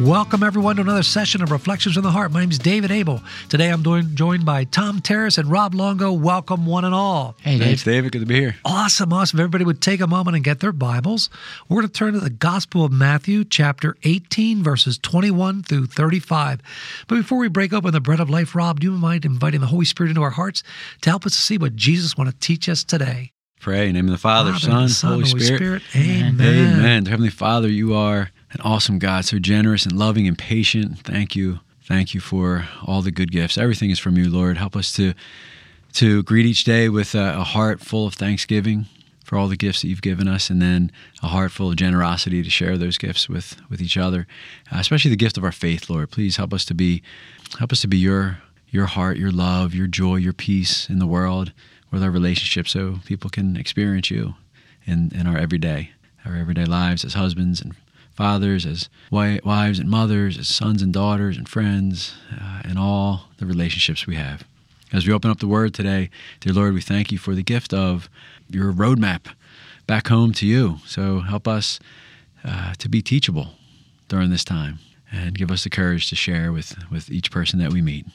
Welcome, everyone, to another session of Reflections from the Heart. My name is David Abel. Today I'm doing, joined by Tom Terrace and Rob Longo. Welcome, one and all. Hey, Thanks, David. Good to be here. Awesome, awesome. Everybody would take a moment and get their Bibles. We're going to turn to the Gospel of Matthew, chapter 18, verses 21 through 35. But before we break open the bread of life, Rob, do you mind inviting the Holy Spirit into our hearts to help us to see what Jesus want to teach us today? Pray in the name of the Father, Father, Son, the Son, Holy, Holy Spirit. Spirit. Amen. Amen. Heavenly Father, you are an awesome God, so generous and loving and patient. Thank you. Thank you for all the good gifts. Everything is from you, Lord. Help us to to greet each day with a, a heart full of thanksgiving for all the gifts that you've given us, and then a heart full of generosity to share those gifts with with each other, uh, especially the gift of our faith, Lord. Please help us to be help us to be your your heart, your love, your joy, your peace in the world with our relationships, so people can experience you in in our everyday our everyday lives as husbands and fathers, as wives and mothers, as sons and daughters and friends, uh, and all the relationships we have. As we open up the Word today, dear Lord, we thank you for the gift of your roadmap back home to you. So help us uh, to be teachable during this time and give us the courage to share with, with each person that we meet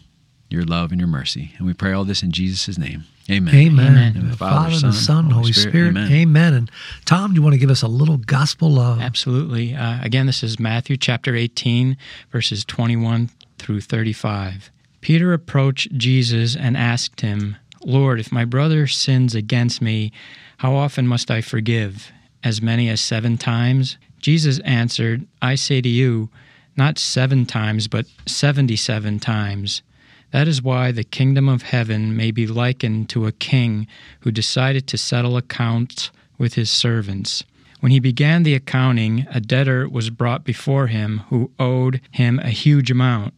your love and your mercy. And we pray all this in Jesus' name. Amen. Amen. Amen. The Father, Son, the Son, Holy Spirit. Spirit. Amen. Amen. And Tom, do you want to give us a little gospel love? Absolutely. Uh, again, this is Matthew chapter 18, verses 21 through 35. Peter approached Jesus and asked him, Lord, if my brother sins against me, how often must I forgive? As many as seven times? Jesus answered, I say to you, not seven times, but seventy seven times. That is why the kingdom of heaven may be likened to a king who decided to settle accounts with his servants. When he began the accounting, a debtor was brought before him who owed him a huge amount.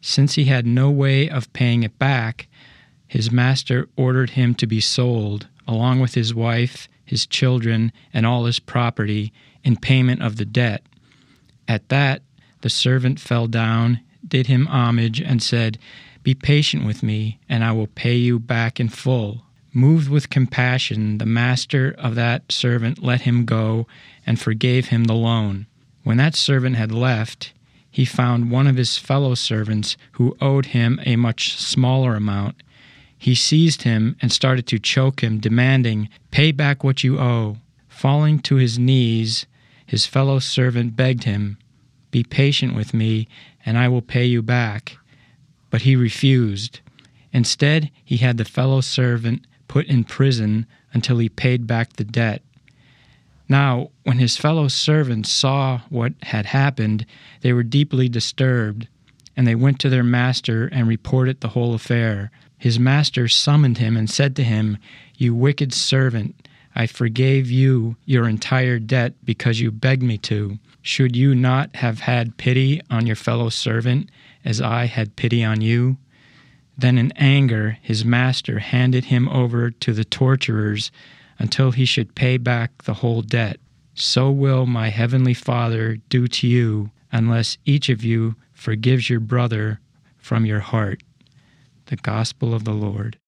Since he had no way of paying it back, his master ordered him to be sold, along with his wife, his children, and all his property, in payment of the debt. At that, the servant fell down, did him homage, and said, be patient with me, and I will pay you back in full. Moved with compassion, the master of that servant let him go and forgave him the loan. When that servant had left, he found one of his fellow servants who owed him a much smaller amount. He seized him and started to choke him, demanding, Pay back what you owe. Falling to his knees, his fellow servant begged him, Be patient with me, and I will pay you back but he refused. Instead, he had the fellow servant put in prison until he paid back the debt. Now, when his fellow servants saw what had happened, they were deeply disturbed, and they went to their master and reported the whole affair. His master summoned him and said to him, You wicked servant, I forgave you your entire debt because you begged me to. Should you not have had pity on your fellow servant as I had pity on you? Then in anger his master handed him over to the torturers until he should pay back the whole debt. So will my heavenly Father do to you unless each of you forgives your brother from your heart. The Gospel of the Lord.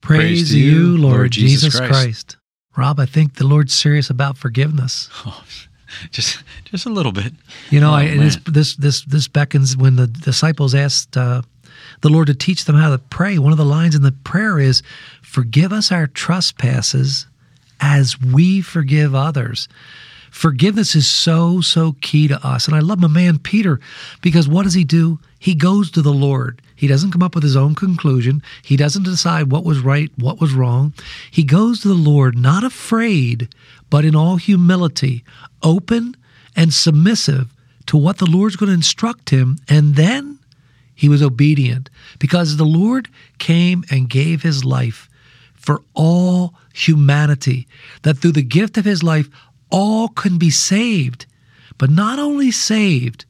Praise, Praise to you, Lord, Lord Jesus Christ. Christ. Rob, I think the Lord's serious about forgiveness. Oh, Just just a little bit. You know, oh, I, this this this this beckons when the disciples asked uh, the Lord to teach them how to pray. One of the lines in the prayer is, "Forgive us our trespasses, as we forgive others." Forgiveness is so, so key to us. And I love my man Peter because what does he do? He goes to the Lord. He doesn't come up with his own conclusion. He doesn't decide what was right, what was wrong. He goes to the Lord not afraid, but in all humility, open and submissive to what the Lord's going to instruct him. And then He was obedient because the Lord came and gave his life for all humanity, that through the gift of his life, all can be saved. But not only saved,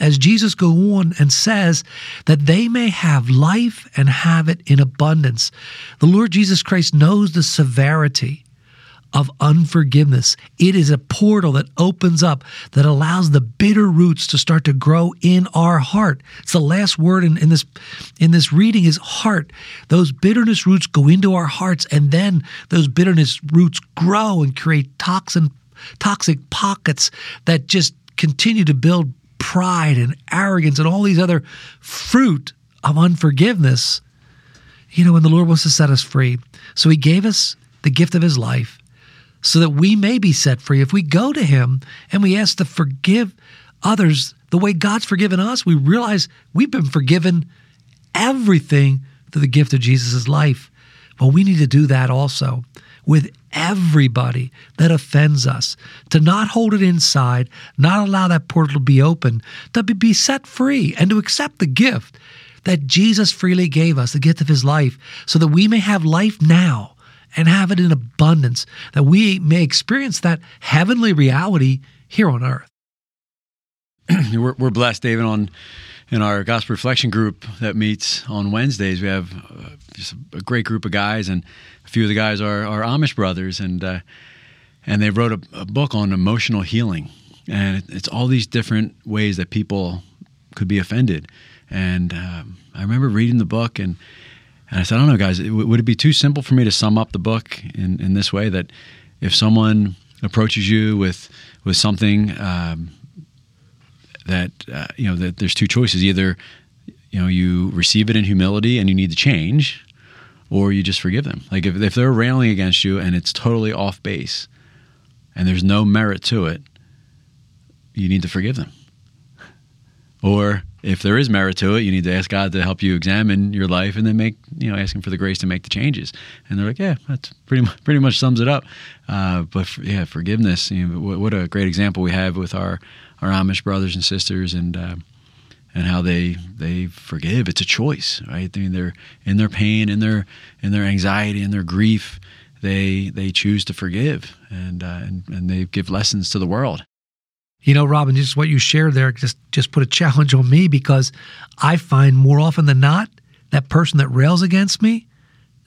as Jesus go on and says that they may have life and have it in abundance. The Lord Jesus Christ knows the severity of unforgiveness. It is a portal that opens up that allows the bitter roots to start to grow in our heart. It's the last word in, in this in this reading is heart. Those bitterness roots go into our hearts, and then those bitterness roots grow and create toxin toxic pockets that just continue to build pride and arrogance and all these other fruit of unforgiveness. You know, when the Lord wants to set us free. So he gave us the gift of his life so that we may be set free. If we go to Him and we ask to forgive others the way God's forgiven us, we realize we've been forgiven everything through the gift of Jesus' life. Well, we need to do that also with everybody that offends us, to not hold it inside, not allow that portal to be open, to be set free and to accept the gift that Jesus freely gave us, the gift of His life, so that we may have life now and have it in abundance, that we may experience that heavenly reality here on earth. we're, we're, blessed, David, on in our gospel reflection group that meets on Wednesdays. We have uh, just a great group of guys, and a few of the guys are, are Amish brothers, and uh, and they wrote a, a, book on emotional healing, and it's all these different ways that people could be offended. And um, I remember reading the book and and I said, I don't know, guys, would it be too simple for me to sum up the book in, in this way that if someone approaches you with with something um, that uh, you know that there's two choices. Either you know you receive it in humility and you need to change or you just forgive them. Like if, if they're railing against you and it's totally off base and there's no merit to it you need to forgive them. Or if there is merit to it, you need to ask God to help you examine your life and then make, you know, asking for the grace to make the changes. And they're like, yeah, that's pretty much, pretty much sums it up. Uh, but for, yeah, forgiveness, you know, what, what, a great example we have with our, our Amish brothers and sisters and, uh, and how they they forgive. It's a choice, right? I mean, they're in their pain, in their in their anxiety, in their grief. They they choose to forgive, and uh, and and they give lessons to the world. You know, Robin, just what you shared there just just put a challenge on me because I find more often than not that person that rails against me,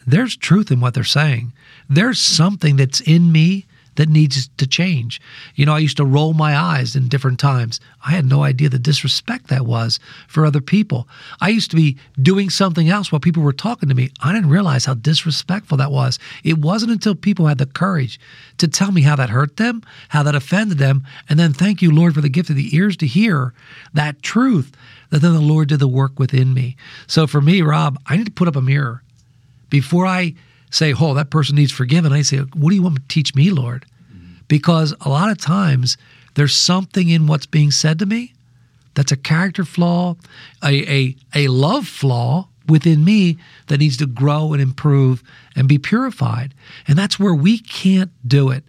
there's truth in what they're saying. There's something that's in me that needs to change. You know, I used to roll my eyes in different times. I had no idea the disrespect that was for other people. I used to be doing something else while people were talking to me. I didn't realize how disrespectful that was. It wasn't until people had the courage to tell me how that hurt them, how that offended them, and then thank you, Lord, for the gift of the ears to hear that truth that then the Lord did the work within me. So for me, Rob, I need to put up a mirror before I say, oh, that person needs forgiven. I say, what do you want to teach me, Lord? Mm-hmm. Because a lot of times there's something in what's being said to me that's a character flaw, a, a, a love flaw within me that needs to grow and improve and be purified. And that's where we can't do it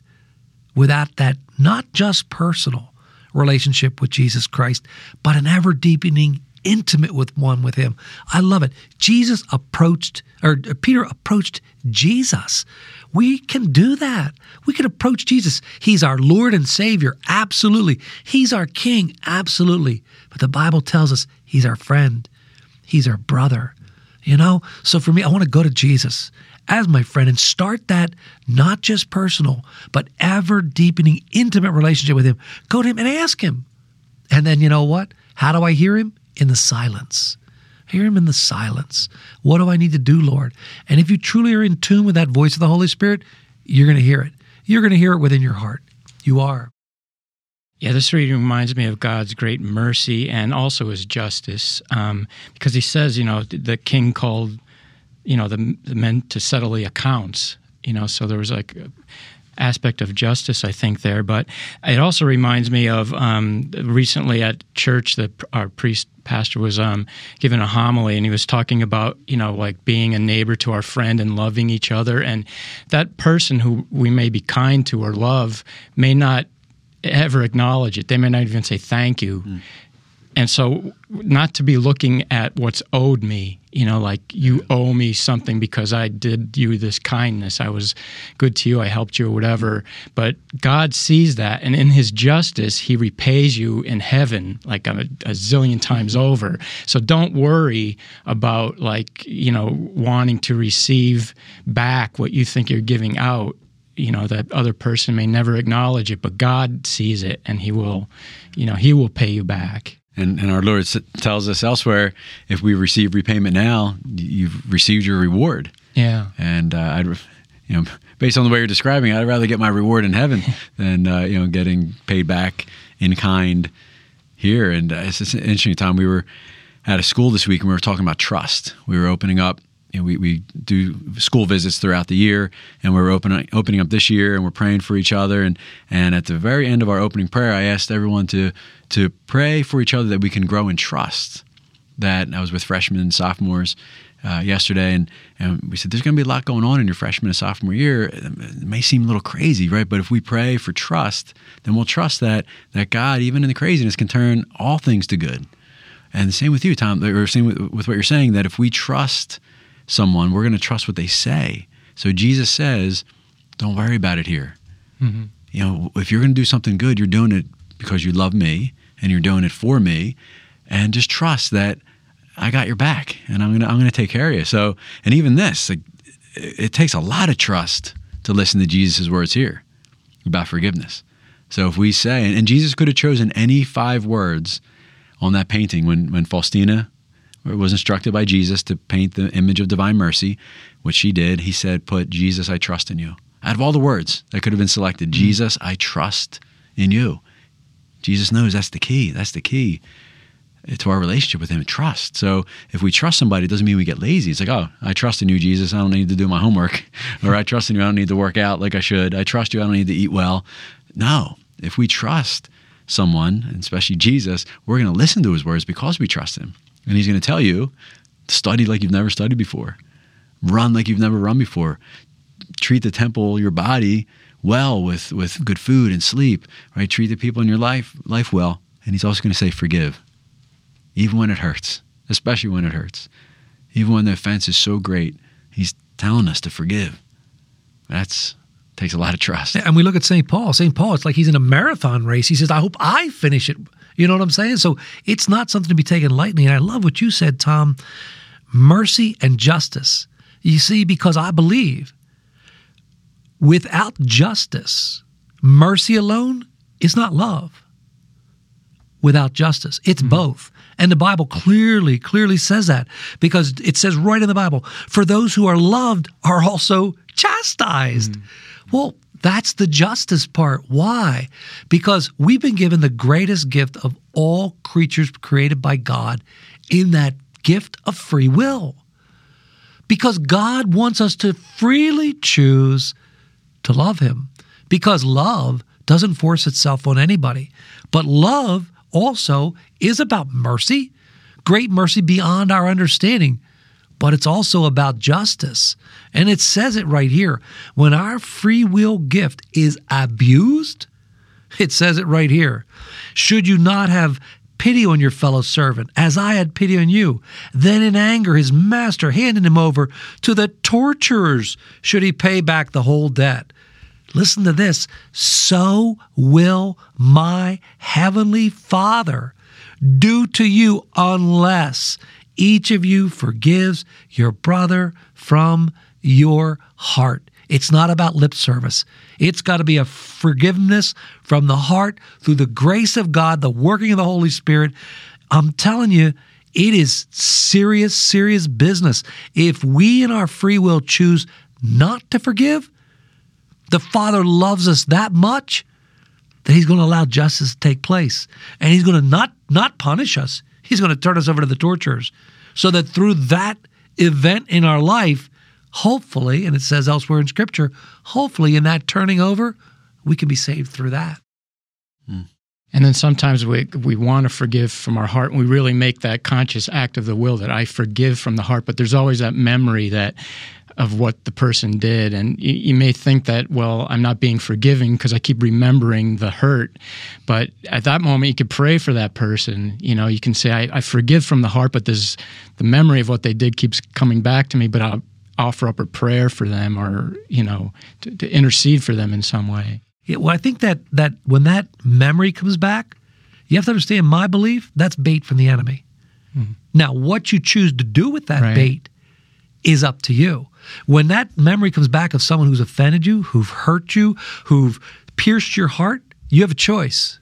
without that not just personal relationship with Jesus Christ, but an ever deepening intimate with one with him. I love it. Jesus approached, or Peter approached Jesus. We can do that. We can approach Jesus. He's our Lord and Savior. Absolutely. He's our King. Absolutely. But the Bible tells us He's our friend. He's our brother. You know? So for me, I want to go to Jesus as my friend and start that not just personal, but ever deepening, intimate relationship with Him. Go to Him and ask Him. And then you know what? How do I hear Him? In the silence. Hear him in the silence. What do I need to do, Lord? And if you truly are in tune with that voice of the Holy Spirit, you're going to hear it. You're going to hear it within your heart. You are. Yeah, this reading reminds me of God's great mercy and also His justice, um, because He says, you know, the king called, you know, the, the men to settle the accounts. You know, so there was like aspect of justice, I think, there. But it also reminds me of um, recently at church, the, our priest pastor was um, giving a homily, and he was talking about you know like being a neighbor to our friend and loving each other, and that person who we may be kind to or love may not ever acknowledge it. They may not even say thank you. Mm. And so not to be looking at what's owed me you know like you mm-hmm. owe me something because i did you this kindness. I was good to you. I helped you or whatever. But god sees that and in his justice he repays you in heaven like a, a zillion times mm-hmm. over. So don't worry about like you know wanting to receive back what you think you're giving out you know that other person may never acknowledge it but god sees it and he will you know he will pay you back and, and our Lord tells us elsewhere, if we receive repayment now, you've received your reward. Yeah. And uh, I'd, you know, based on the way you're describing, it, I'd rather get my reward in heaven than uh, you know getting paid back in kind here. And uh, it's, it's an interesting time. We were at a school this week and we were talking about trust. We were opening up you know, we, we do school visits throughout the year and we're opening opening up this year and we're praying for each other. And and at the very end of our opening prayer I asked everyone to to pray for each other that we can grow in trust. That I was with freshmen and sophomores uh, yesterday and, and we said there's going to be a lot going on in your freshman and sophomore year. It may seem a little crazy right? But if we pray for trust then we'll trust that that God even in the craziness can turn all things to good. And the same with you Tom or same with, with what you're saying that if we trust someone, we're going to trust what they say. So Jesus says, don't worry about it here. Mm-hmm. You know, if you're going to do something good, you're doing it because you love me and you're doing it for me. And just trust that I got your back and I'm going to, I'm going to take care of you. So, and even this, like, it takes a lot of trust to listen to Jesus' words here about forgiveness. So if we say, and Jesus could have chosen any five words on that painting when, when Faustina was instructed by Jesus to paint the image of divine mercy, which she did. He said, Put Jesus, I trust in you. Out of all the words that could have been selected, mm-hmm. Jesus, I trust in you. Jesus knows that's the key. That's the key to our relationship with Him trust. So if we trust somebody, it doesn't mean we get lazy. It's like, oh, I trust in you, Jesus. I don't need to do my homework. or I trust in you. I don't need to work out like I should. I trust you. I don't need to eat well. No. If we trust someone, especially Jesus, we're going to listen to His words because we trust Him. And he's going to tell you study like you've never studied before, run like you've never run before, treat the temple, your body, well with, with good food and sleep, right? Treat the people in your life life well. And he's also going to say forgive, even when it hurts, especially when it hurts. Even when the offense is so great, he's telling us to forgive. That's takes a lot of trust. And we look at St. Paul. St. Paul, it's like he's in a marathon race. He says, I hope I finish it you know what I'm saying? So it's not something to be taken lightly. And I love what you said, Tom mercy and justice. You see, because I believe without justice, mercy alone is not love. Without justice, it's mm-hmm. both. And the Bible clearly, clearly says that because it says right in the Bible, for those who are loved are also chastised. Mm-hmm. Well, that's the justice part. Why? Because we've been given the greatest gift of all creatures created by God in that gift of free will. Because God wants us to freely choose to love Him. Because love doesn't force itself on anybody. But love also is about mercy, great mercy beyond our understanding but it's also about justice. And it says it right here. When our free will gift is abused, it says it right here. Should you not have pity on your fellow servant, as I had pity on you? Then in anger, his master handed him over to the torturers, should he pay back the whole debt. Listen to this. So will my heavenly Father do to you unless each of you forgives your brother from your heart. It's not about lip service. It's got to be a forgiveness from the heart through the grace of God, the working of the Holy Spirit. I'm telling you, it is serious, serious business. If we in our free will choose not to forgive, the Father loves us that much that He's going to allow justice to take place. And He's going to not, not punish us, He's going to turn us over to the torturers so that through that event in our life, hopefully, and it says elsewhere in Scripture, hopefully in that turning over, we can be saved through that. Hmm. And then sometimes we we want to forgive from our heart, and we really make that conscious act of the will that I forgive from the heart. But there's always that memory that of what the person did. And you, you may think that, well, I'm not being forgiving because I keep remembering the hurt. But at that moment, you could pray for that person. You know, you can say, I, I forgive from the heart, but there's the memory of what they did keeps coming back to me, but I'll offer up a prayer for them or, you know, to, to intercede for them in some way. Yeah, well, I think that that when that memory comes back, you have to understand my belief that's bait from the enemy. Mm-hmm. Now, what you choose to do with that right. bait is up to you. When that memory comes back of someone who's offended you, who've hurt you, who've pierced your heart, you have a choice.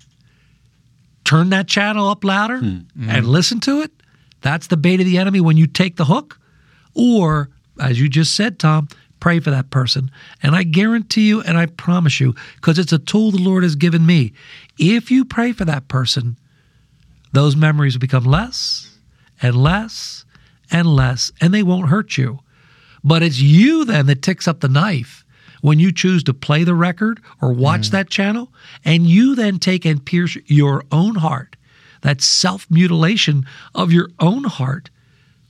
Turn that channel up louder mm-hmm. and listen to it. That's the bait of the enemy when you take the hook. Or, as you just said, Tom, pray for that person. And I guarantee you, and I promise you, because it's a tool the Lord has given me, if you pray for that person, those memories will become less and less and less, and they won't hurt you. But it's you then that ticks up the knife when you choose to play the record or watch mm. that channel, and you then take and pierce your own heart. That self mutilation of your own heart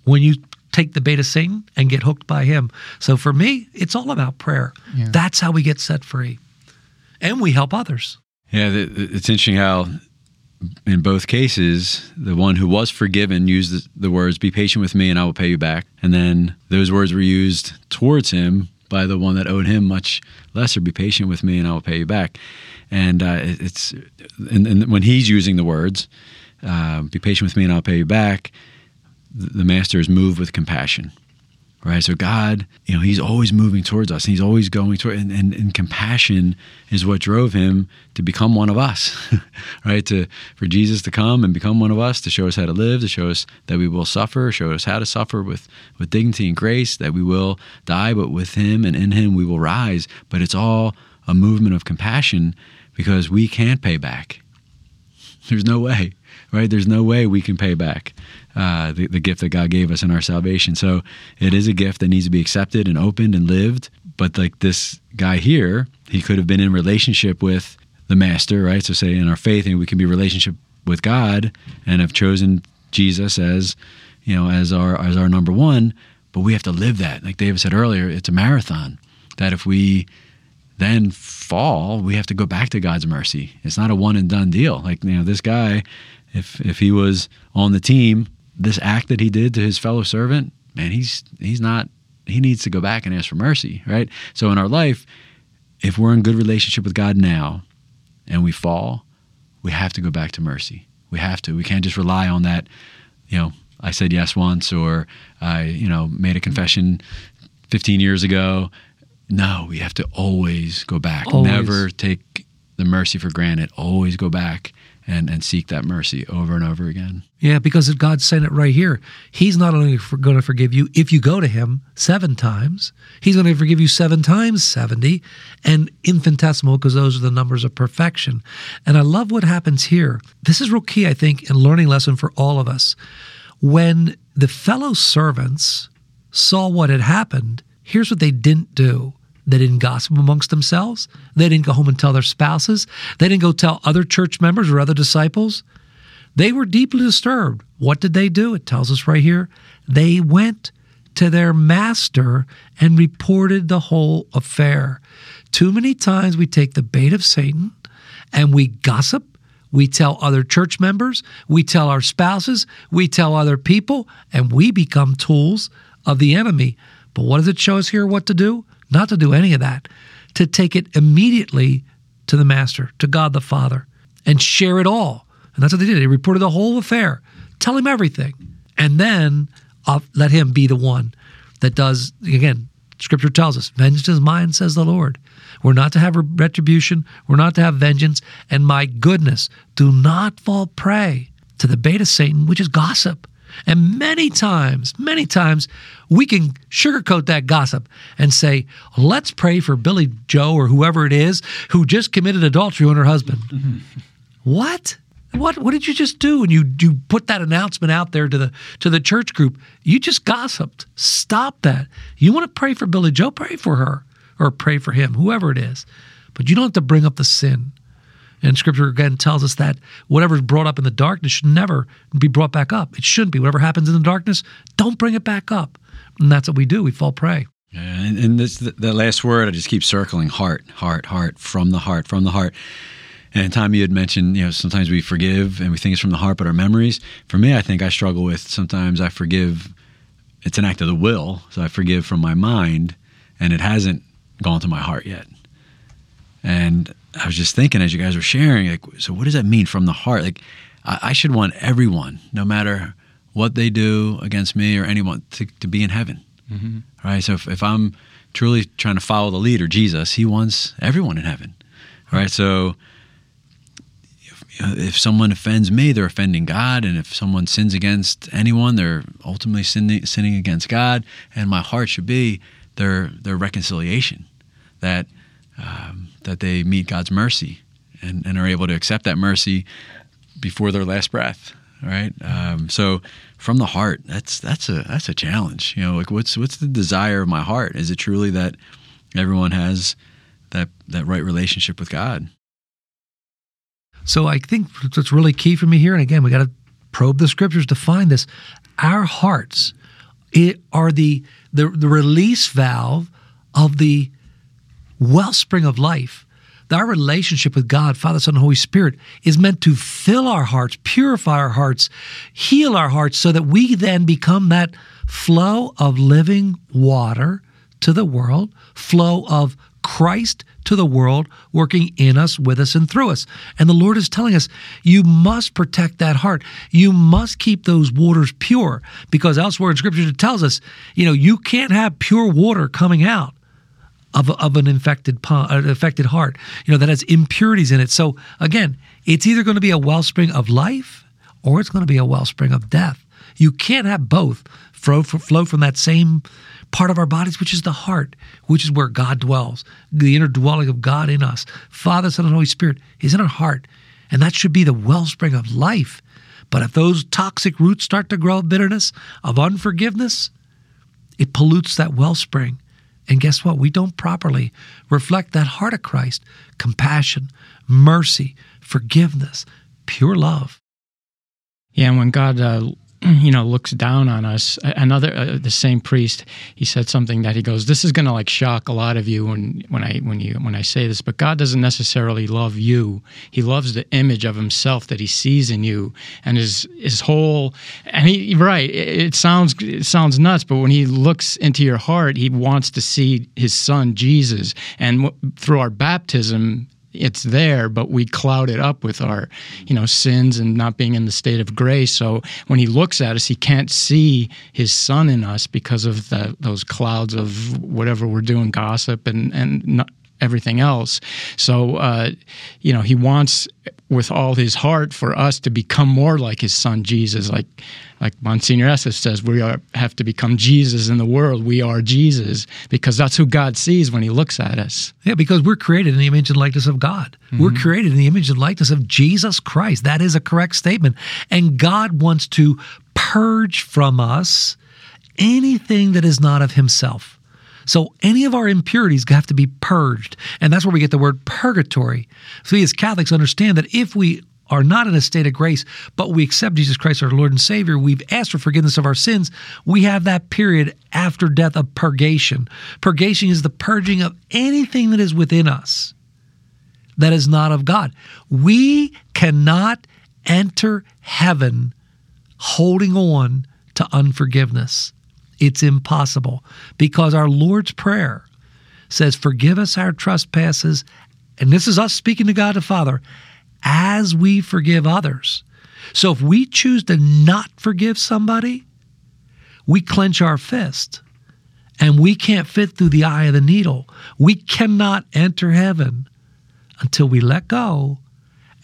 when you take the bait of Satan and get hooked by him. So for me, it's all about prayer. Yeah. That's how we get set free. And we help others. Yeah, it's interesting how in both cases, the one who was forgiven used the, words, Be patient with me and I will pay you back. And then those words were used towards him by the one that owed him much lesser, Be patient with me and I will pay you back. And uh, it's, and, and, when he's using the words, uh, Be patient with me and I'll pay you back, the master is moved with compassion right? So God, you know, He's always moving towards us. He's always going toward, and, and, and compassion is what drove Him to become one of us, right? To for Jesus to come and become one of us, to show us how to live, to show us that we will suffer, show us how to suffer with with dignity and grace, that we will die, but with Him and in Him we will rise. But it's all a movement of compassion because we can't pay back. There's no way, right? There's no way we can pay back uh, the, the gift that God gave us in our salvation. So it is a gift that needs to be accepted and opened and lived. But like this guy here, he could have been in relationship with the master, right? So say in our faith, and we can be relationship with God and have chosen Jesus as, you know, as our as our number one. But we have to live that. Like David said earlier, it's a marathon. That if we then fall, we have to go back to God's mercy. It's not a one and done deal. Like you know, this guy, if if he was on the team this act that he did to his fellow servant, man, he's he's not he needs to go back and ask for mercy, right? So in our life, if we're in good relationship with God now and we fall, we have to go back to mercy. We have to. We can't just rely on that, you know, I said yes once or I, you know, made a confession 15 years ago. No, we have to always go back. Always. Never take the mercy for granted. Always go back and, and seek that mercy over and over again. Yeah, because God saying it right here. He's not only going to forgive you if you go to Him seven times, He's going to forgive you seven times 70 and infinitesimal because those are the numbers of perfection. And I love what happens here. This is real key, I think, in learning lesson for all of us. When the fellow servants saw what had happened, here's what they didn't do they didn't gossip amongst themselves. They didn't go home and tell their spouses. They didn't go tell other church members or other disciples. They were deeply disturbed. What did they do? It tells us right here. They went to their master and reported the whole affair. Too many times we take the bait of Satan and we gossip. We tell other church members, we tell our spouses, we tell other people, and we become tools of the enemy. But what does it show us here what to do? Not to do any of that, to take it immediately to the Master, to God the Father, and share it all. And that's what they did. They reported the whole affair, tell him everything, and then uh, let him be the one that does, again, Scripture tells us, vengeance is mine, says the Lord. We're not to have retribution, we're not to have vengeance, and my goodness, do not fall prey to the bait of Satan, which is gossip. And many times, many times, we can sugarcoat that gossip and say, let's pray for Billy Joe or whoever it is who just committed adultery on her husband. Mm-hmm. What? What what did you just do And you you put that announcement out there to the to the church group? You just gossiped. Stop that. You want to pray for Billy Joe, pray for her or pray for him, whoever it is. But you don't have to bring up the sin. And scripture again tells us that whatever is brought up in the darkness should never be brought back up. It shouldn't be. Whatever happens in the darkness, don't bring it back up. And that's what we do. We fall prey. And, and this the last word I just keep circling heart, heart, heart, from the heart, from the heart. And Tom, you had mentioned, you know, sometimes we forgive and we think it's from the heart, but our memories. For me, I think I struggle with sometimes I forgive. It's an act of the will, so I forgive from my mind, and it hasn't gone to my heart yet. And I was just thinking as you guys were sharing, like, so what does that mean from the heart? Like, I, I should want everyone, no matter what they do against me or anyone, to, to be in heaven. Mm-hmm. Right. So if, if I'm truly trying to follow the leader, Jesus, he wants everyone in heaven. Right. So if, if someone offends me, they're offending God. And if someone sins against anyone, they're ultimately sinning, sinning against God. And my heart should be their, their reconciliation that, um, that they meet God's mercy and, and are able to accept that mercy before their last breath right? Um, so from the heart, that's that's a that's a challenge. You know, like what's what's the desire of my heart? Is it truly that everyone has that that right relationship with God? So I think what's really key for me here, and again, we got to probe the scriptures to find this. Our hearts are the, the the release valve of the wellspring of life our relationship with God, Father, Son, and Holy Spirit is meant to fill our hearts, purify our hearts, heal our hearts, so that we then become that flow of living water to the world, flow of Christ to the world, working in us, with us, and through us. And the Lord is telling us, you must protect that heart. You must keep those waters pure, because elsewhere in Scripture it tells us, you know, you can't have pure water coming out of, of an infected an uh, affected heart, you know, that has impurities in it. So again, it's either going to be a wellspring of life or it's going to be a wellspring of death. You can't have both flow, flow from that same part of our bodies, which is the heart, which is where God dwells, the inner dwelling of God in us. Father, Son, and Holy Spirit is in our heart, and that should be the wellspring of life. But if those toxic roots start to grow of bitterness, of unforgiveness, it pollutes that wellspring and guess what? We don't properly reflect that heart of Christ compassion, mercy, forgiveness, pure love. Yeah, and when God uh, you know looks down on us. Another uh, the same priest he said something that he goes this is going to like shock a lot of you when when i when you when i say this but god doesn't necessarily love you. He loves the image of himself that he sees in you and his his whole. And he right it, it sounds it sounds nuts but when he looks into your heart he wants to see his son jesus. And w- through our baptism it's there, but we cloud it up with our, you know, sins and not being in the state of grace. So when he looks at us, he can't see his son in us because of the, those clouds of whatever we're doing, gossip and and not, everything else. So, uh, you know, he wants with all his heart for us to become more like his son Jesus. Like, like Monsignor Esseff says, we are, have to become Jesus in the world. We are Jesus because that's who God sees when he looks at us. Yeah, because we're created in the image and likeness of God. Mm-hmm. We're created in the image and likeness of Jesus Christ. That is a correct statement. And God wants to purge from us anything that is not of himself. So any of our impurities have to be purged. And that's where we get the word purgatory. So we as Catholics understand that if we are not in a state of grace, but we accept Jesus Christ our Lord and Savior, we've asked for forgiveness of our sins, we have that period after death of purgation. Purgation is the purging of anything that is within us that is not of God. We cannot enter heaven holding on to unforgiveness. It's impossible because our Lord's Prayer says, Forgive us our trespasses. And this is us speaking to God the Father as we forgive others. So if we choose to not forgive somebody, we clench our fist and we can't fit through the eye of the needle. We cannot enter heaven until we let go.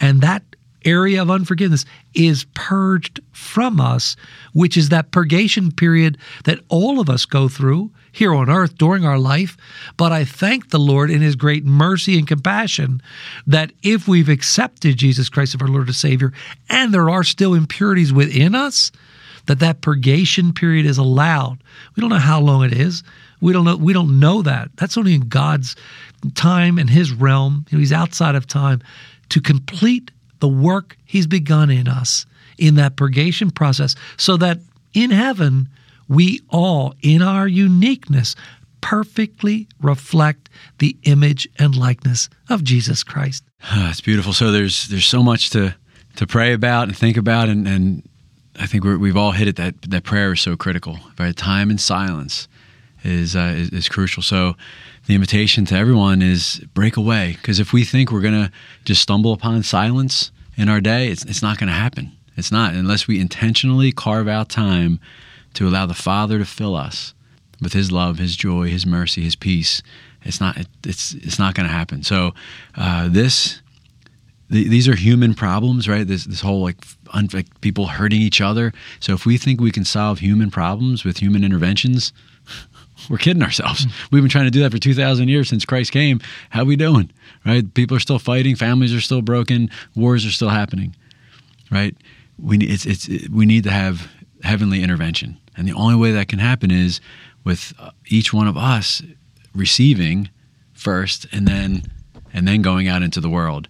And that area of unforgiveness is purged from us, which is that purgation period that all of us go through here on earth during our life. But I thank the Lord in His great mercy and compassion that if we've accepted Jesus Christ as our Lord and Savior, and there are still impurities within us, that that purgation period is allowed. We don't know how long it is. We don't know. We don't know that. That's only in God's time and His realm. You know, he's outside of time to complete the work He's begun in us in that purgation process, so that in heaven we all, in our uniqueness, perfectly reflect the image and likeness of Jesus Christ. Ah, it's beautiful. So there's there's so much to to pray about and think about, and, and I think we have all hit it that that prayer is so critical. Right, time in silence is, uh, is, is crucial. So the invitation to everyone is break away because if we think we're gonna just stumble upon silence in our day, it's it's not gonna happen. It's not unless we intentionally carve out time to allow the Father to fill us with His love, His joy, His mercy, His peace. It's not. It, it's it's not to happen. So uh, this. these are human problems, right? This this whole like, un, like people hurting each other. So if we think we can solve human problems with human interventions, we're kidding ourselves. Mm-hmm. We've been trying to do that for 2,000 years since Christ came. How we doing? Right? People are still fighting, families are still broken, wars are still happening. Right? We it's it's it, we need to have heavenly intervention. And the only way that can happen is with uh, each one of us receiving first and then and then going out into the world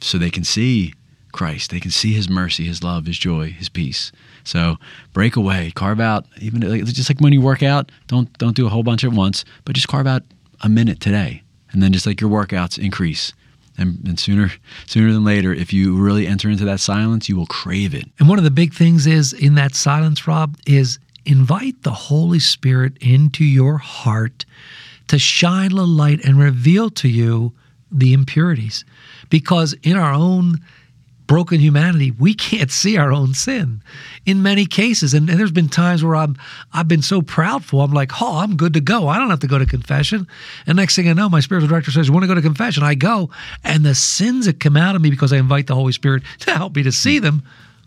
so they can see Christ. They can see his mercy, his love, his joy, his peace. So break away, carve out even just like when you work out, don't don't do a whole bunch at once, but just carve out a minute today. And then just like your workouts increase. And, and, sooner sooner than later if you really enter into that silence you will crave it and one of the big things is in that silence rob is invite the holy spirit into your heart to shine a light and reveal to you the impurities because in our own broken humanity, we can't see our own sin in many cases. And, and, there's been times where I'm I've been so proudful. I'm like, oh, I'm good to go. I don't have to go to confession. And next thing I know, my spiritual director says, You want to go to confession? I go. And the sins that come out of me because I invite the Holy Spirit to help me to see them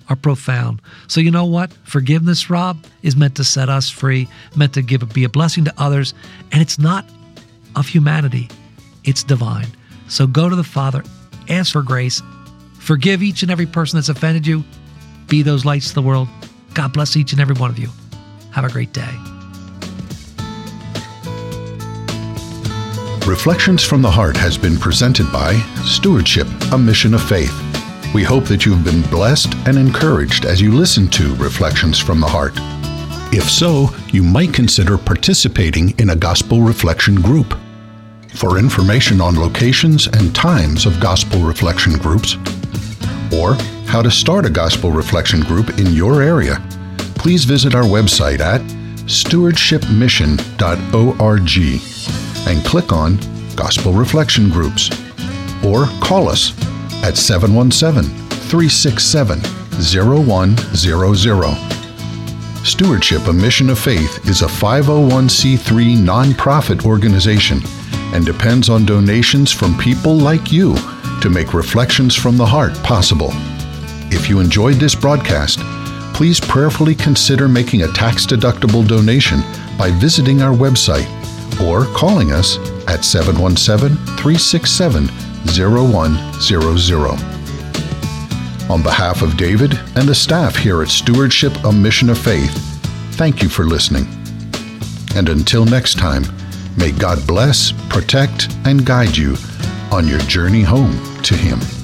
are profound. So you know what? Forgiveness, Rob, is meant to set us free, meant to give be a blessing to others, and it's not of humanity. It's divine. So go to the Father, ask for grace, Forgive each and every person that's offended you. Be those lights to the world. God bless each and every one of you. Have a great day. Reflections from the Heart has been presented by Stewardship, a Mission of Faith. We hope that you've been blessed and encouraged as you listen to Reflections from the Heart. If so, you might consider participating in a gospel reflection group. For information on locations and times of gospel reflection groups, or how to start a gospel reflection group in your area, please visit our website at stewardshipmission.org and click on Gospel Reflection Groups or call us at 717 367 0100. Stewardship, a Mission of Faith, is a 501c3 nonprofit organization and depends on donations from people like you to make Reflections from the Heart possible. If you enjoyed this broadcast, please prayerfully consider making a tax deductible donation by visiting our website or calling us at 717 367 0100. On behalf of David and the staff here at Stewardship, a Mission of Faith, thank you for listening. And until next time, may God bless, protect, and guide you on your journey home to Him.